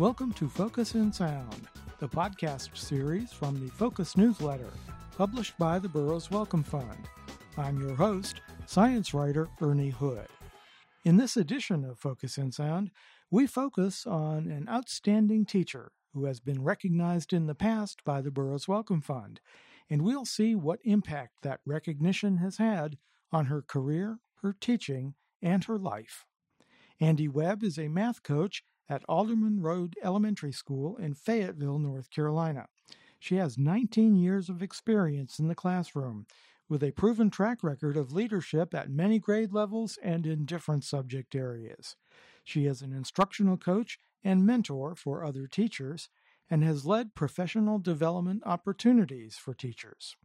Welcome to Focus in Sound, the podcast series from the Focus newsletter, published by the Burroughs Wellcome Fund. I'm your host, science writer Ernie Hood. In this edition of Focus in Sound, we focus on an outstanding teacher who has been recognized in the past by the Burroughs Wellcome Fund, and we'll see what impact that recognition has had on her career, her teaching, and her life. Andy Webb is a math coach at Alderman Road Elementary School in Fayetteville, North Carolina. She has 19 years of experience in the classroom, with a proven track record of leadership at many grade levels and in different subject areas. She is an instructional coach and mentor for other teachers and has led professional development opportunities for teachers.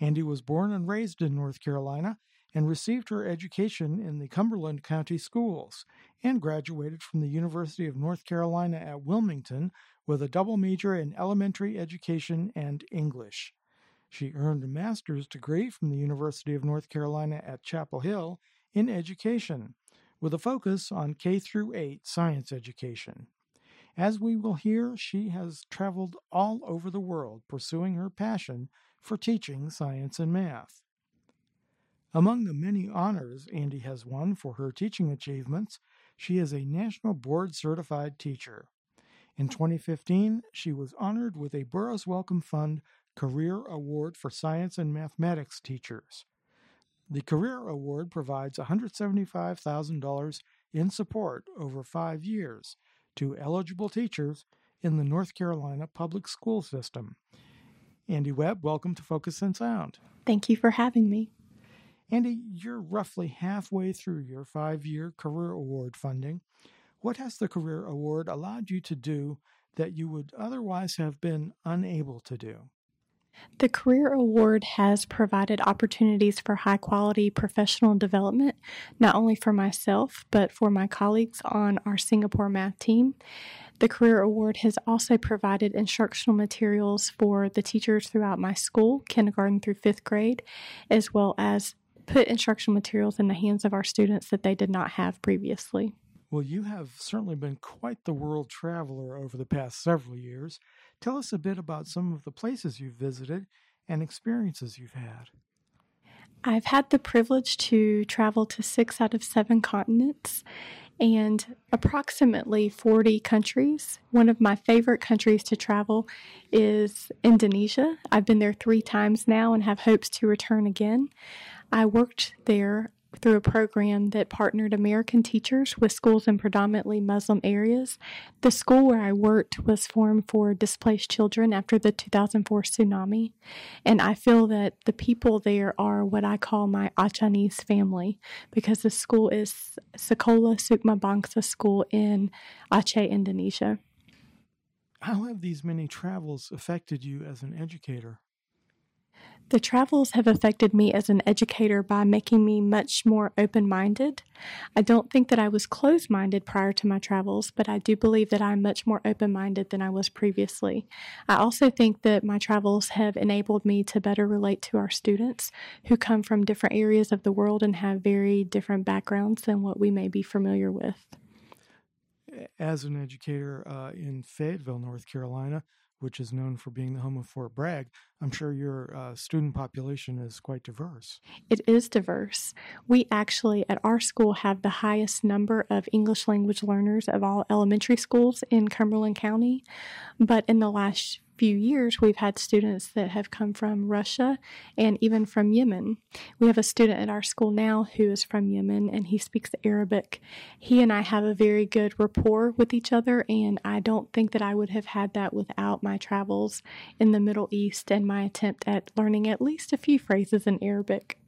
Andy was born and raised in North Carolina and received her education in the Cumberland County Schools and graduated from the University of North Carolina at Wilmington with a double major in elementary education and English. She earned a master's degree from the University of North Carolina at Chapel Hill in education, with a focus on K through 8 science education. As we will hear, she has traveled all over the world pursuing her passion for teaching science and math. Among the many honors Andy has won for her teaching achievements, she is a National Board Certified Teacher. In 2015, she was honored with a Burroughs Wellcome Fund Career Award for Science and Mathematics Teachers. The Career Award provides $175,000 in support over five years to eligible teachers in the North Carolina public school system. Andy Webb, welcome to Focus in Sound. Thank you for having me. Andy, you're roughly halfway through your five year Career Award funding. What has the Career Award allowed you to do that you would otherwise have been unable to do? The Career Award has provided opportunities for high quality professional development, not only for myself, but for my colleagues on our Singapore math team. The Career Award has also provided instructional materials for the teachers throughout my school, kindergarten through fifth grade, as well as put instructional materials in the hands of our students that they did not have previously. Well, you have certainly been quite the world traveler over the past several years. Tell us a bit about some of the places you've visited and experiences you've had. I've had the privilege to travel to six out of seven continents and approximately 40 countries. One of my favorite countries to travel is Indonesia. I've been there three times now and have hopes to return again. I worked there through a program that partnered American teachers with schools in predominantly Muslim areas. The school where I worked was formed for displaced children after the 2004 tsunami, and I feel that the people there are what I call my Acehnese family because the school is Sekolah Sukma Bangsa School in Aceh, Indonesia. How have these many travels affected you as an educator? The travels have affected me as an educator by making me much more open minded. I don't think that I was closed minded prior to my travels, but I do believe that I'm much more open minded than I was previously. I also think that my travels have enabled me to better relate to our students who come from different areas of the world and have very different backgrounds than what we may be familiar with. As an educator uh, in Fayetteville, North Carolina, which is known for being the home of Fort Bragg, I'm sure your uh, student population is quite diverse. It is diverse. We actually, at our school, have the highest number of English language learners of all elementary schools in Cumberland County. But in the last few years, we've had students that have come from Russia and even from Yemen. We have a student at our school now who is from Yemen and he speaks Arabic. He and I have a very good rapport with each other, and I don't think that I would have had that without my travels in the Middle East and my attempt at learning at least a few phrases in Arabic.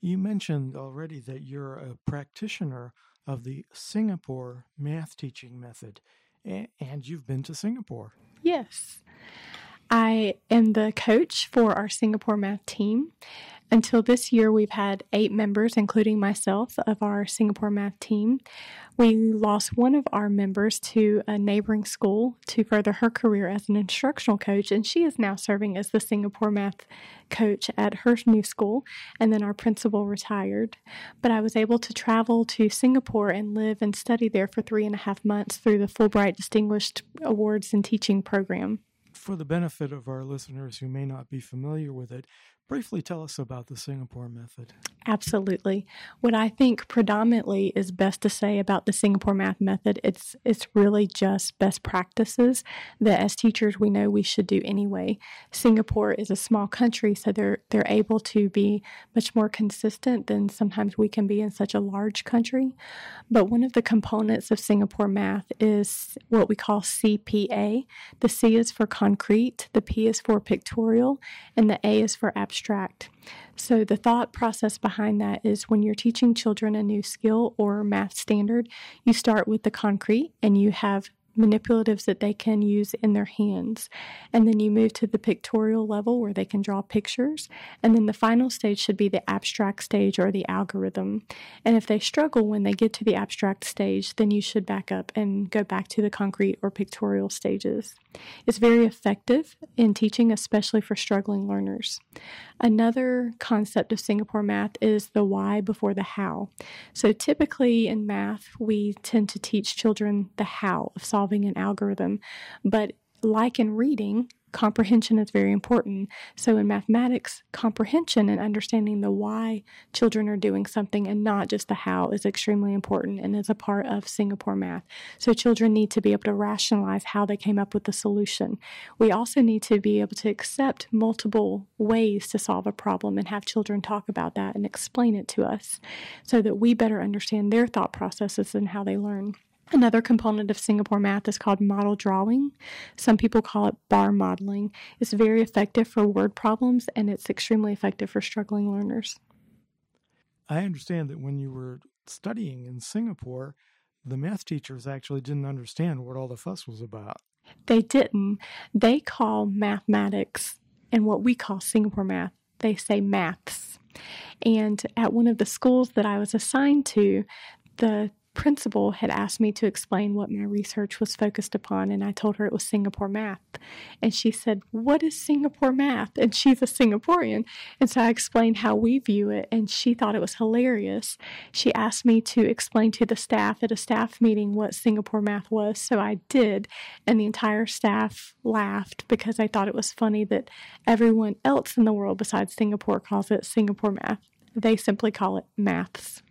You mentioned already that you're a practitioner of the Singapore math teaching method, and you've been to Singapore. Yes. I am the coach for our Singapore math team. Until this year, we've had eight members, including myself, of our Singapore math team. We lost one of our members to a neighboring school to further her career as an instructional coach, and she is now serving as the Singapore math coach at her new school. And then our principal retired. But I was able to travel to Singapore and live and study there for three and a half months through the Fulbright Distinguished Awards and Teaching Program. For the benefit of our listeners who may not be familiar with it, briefly tell us about the Singapore method. Absolutely. What I think predominantly is best to say about the Singapore math method, it's it's really just best practices that as teachers we know we should do anyway. Singapore is a small country, so they're they're able to be much more consistent than sometimes we can be in such a large country. But one of the components of Singapore math is what we call CPA. The C is for concrete, the P is for pictorial, and the A is for abstract. So, the thought process behind that is when you're teaching children a new skill or math standard, you start with the concrete and you have manipulatives that they can use in their hands. And then you move to the pictorial level where they can draw pictures. And then the final stage should be the abstract stage or the algorithm. And if they struggle when they get to the abstract stage, then you should back up and go back to the concrete or pictorial stages. It's very effective in teaching, especially for struggling learners. Another concept of Singapore math is the why before the how. So typically in math, we tend to teach children the how of solving an algorithm, but like in reading, comprehension is very important. So, in mathematics, comprehension and understanding the why children are doing something and not just the how is extremely important and is a part of Singapore math. So, children need to be able to rationalize how they came up with the solution. We also need to be able to accept multiple ways to solve a problem and have children talk about that and explain it to us so that we better understand their thought processes and how they learn. Another component of Singapore math is called model drawing. Some people call it bar modeling. It's very effective for word problems and it's extremely effective for struggling learners. I understand that when you were studying in Singapore, the math teachers actually didn't understand what all the fuss was about. They didn't. They call mathematics and what we call Singapore math, they say maths. And at one of the schools that I was assigned to, the principal had asked me to explain what my research was focused upon, and I told her it was Singapore math. And she said, What is Singapore math? And she's a Singaporean. And so I explained how we view it, and she thought it was hilarious. She asked me to explain to the staff at a staff meeting what Singapore math was, so I did, and the entire staff laughed because I thought it was funny that everyone else in the world besides Singapore calls it Singapore math. They simply call it maths.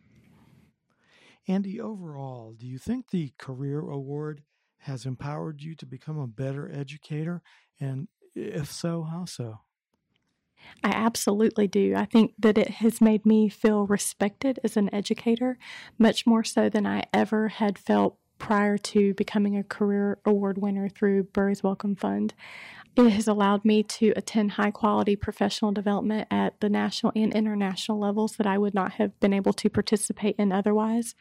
Andy, overall, do you think the Career Award has empowered you to become a better educator? And if so, how so? I absolutely do. I think that it has made me feel respected as an educator, much more so than I ever had felt prior to becoming a career award winner through Burroughs Wellcome Fund. It has allowed me to attend high quality professional development at the national and international levels that I would not have been able to participate in otherwise.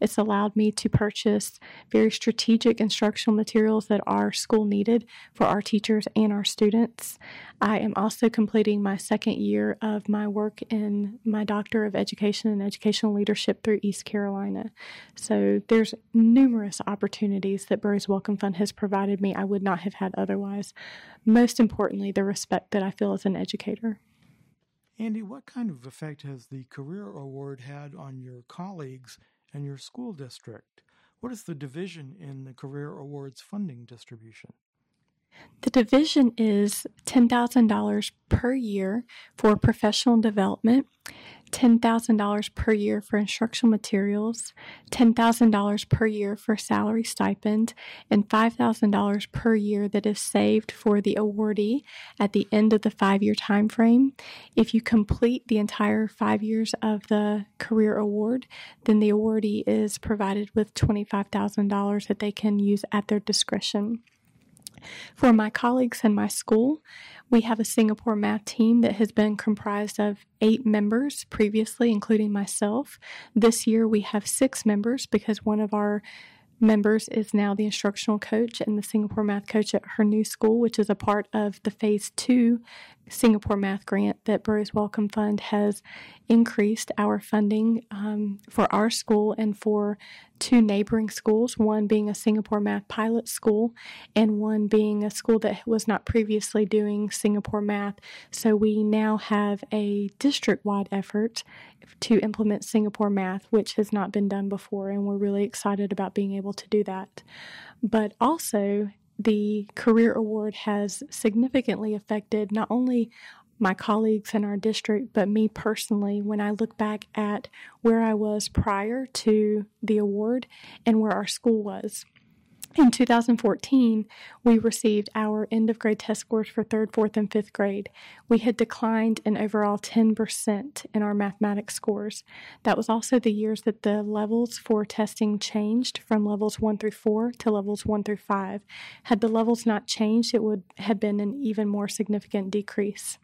It's allowed me to purchase very strategic instructional materials that our school needed for our teachers and our students. I am also completing my second year of my work in my Doctor of Education and Educational Leadership through East Carolina. So there's numerous opportunities that Burroughs Wellcome Fund has provided me I would not have had otherwise most importantly, the respect that I feel as an educator. Andy, what kind of effect has the Career Award had on your colleagues and your school district? What is the division in the Career Awards funding distribution? The division is $10,000 per year for professional development, $10,000 per year for instructional materials, $10,000 per year for salary stipend, and $5,000 per year that is saved for the awardee at the end of the five year time frame. If you complete the entire five years of the career award, then the awardee is provided with $25,000 that they can use at their discretion. For my colleagues in my school, we have a Singapore math team that has been comprised of eight members previously, including myself. This year we have six members because one of our members is now the instructional coach and the Singapore math coach at her new school, which is a part of the phase two Singapore math grant that Burroughs Wellcome Fund has increased our funding um, for our school and for two neighboring schools, one being a Singapore math pilot school and one being a school that was not previously doing Singapore math. So we now have a district wide effort to implement Singapore math, which has not been done before, and we're really excited about being able to do that. But also, the Career Award has significantly affected not only my colleagues in our district, but me personally, when I look back at where I was prior to the award and where our school was. In 2014, we received our end of grade test scores for third, fourth, and fifth grade. We had declined an overall 10% in our mathematics scores. That was also the years that the levels for testing changed from levels 1 through 4 to levels 1 through 5. Had the levels not changed, it would have been an even more significant decrease.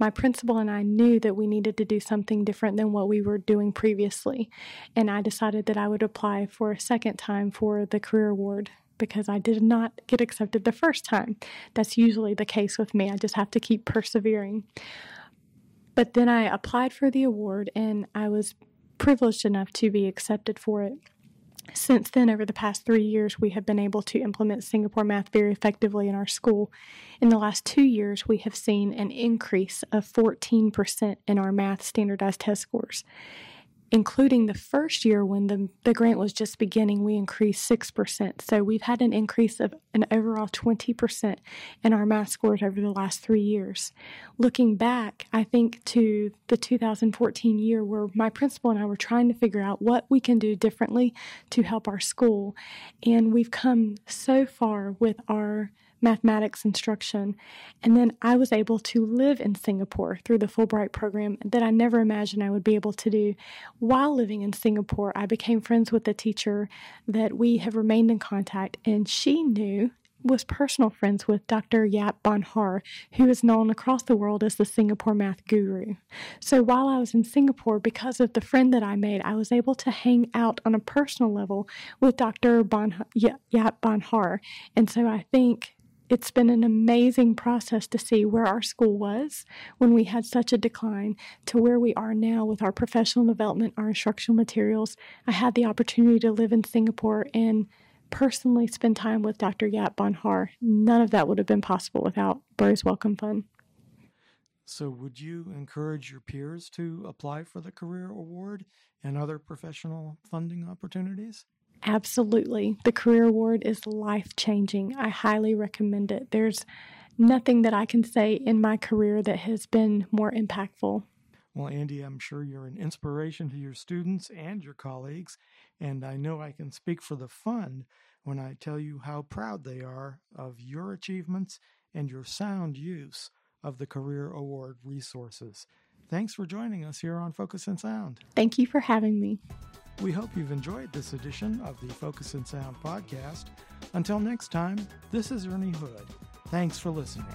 My principal and I knew that we needed to do something different than what we were doing previously, and I decided that I would apply for a second time for the Career Award because I did not get accepted the first time. That's usually the case with me. I just have to keep persevering. But then I applied for the award and I was privileged enough to be accepted for it. Since then, over the past three years, we have been able to implement Singapore math very effectively in our school. In the last two years, we have seen an increase of 14% in our math standardized test scores including the first year when the, the grant was just beginning, we increased 6%. So we've had an increase of an overall 20% in our math scores over the last three years. Looking back, I think to the 2014 year where my principal and I were trying to figure out what we can do differently to help our school. And we've come so far with our mathematics instruction. And then I was able to live in Singapore through the Fulbright program that I never imagined I would be able to do. While living in Singapore, I became friends with a teacher that we have remained in contact, and she knew was personal friends with Dr. Yeap Ban Har, who is known across the world as the Singapore math guru. So while I was in Singapore, because of the friend that I made, I was able to hang out on a personal level with Dr. Ban, Yeap Ban Har. And so I think it's been an amazing process to see where our school was when we had such a decline to where we are now with our professional development, our instructional materials. I had the opportunity to live in Singapore and personally spend time with Dr. Yeap Ban Har. None of that would have been possible without Burroughs Wellcome Fund. So, would you encourage your peers to apply for the Career Award and other professional funding opportunities? Absolutely. The Career Award is life changing. I highly recommend it. There's nothing that I can say in my career that has been more impactful. Well, Andy, I'm sure you're an inspiration to your students and your colleagues, and I know I can speak for the fund when I tell you how proud they are of your achievements and your sound use of the Career Award resources. Thanks for joining us here on Focus in Sound. Thank you for having me. We hope you've enjoyed this edition of the Focus in Sound podcast. Until next time, this is Ernie Hood. Thanks for listening.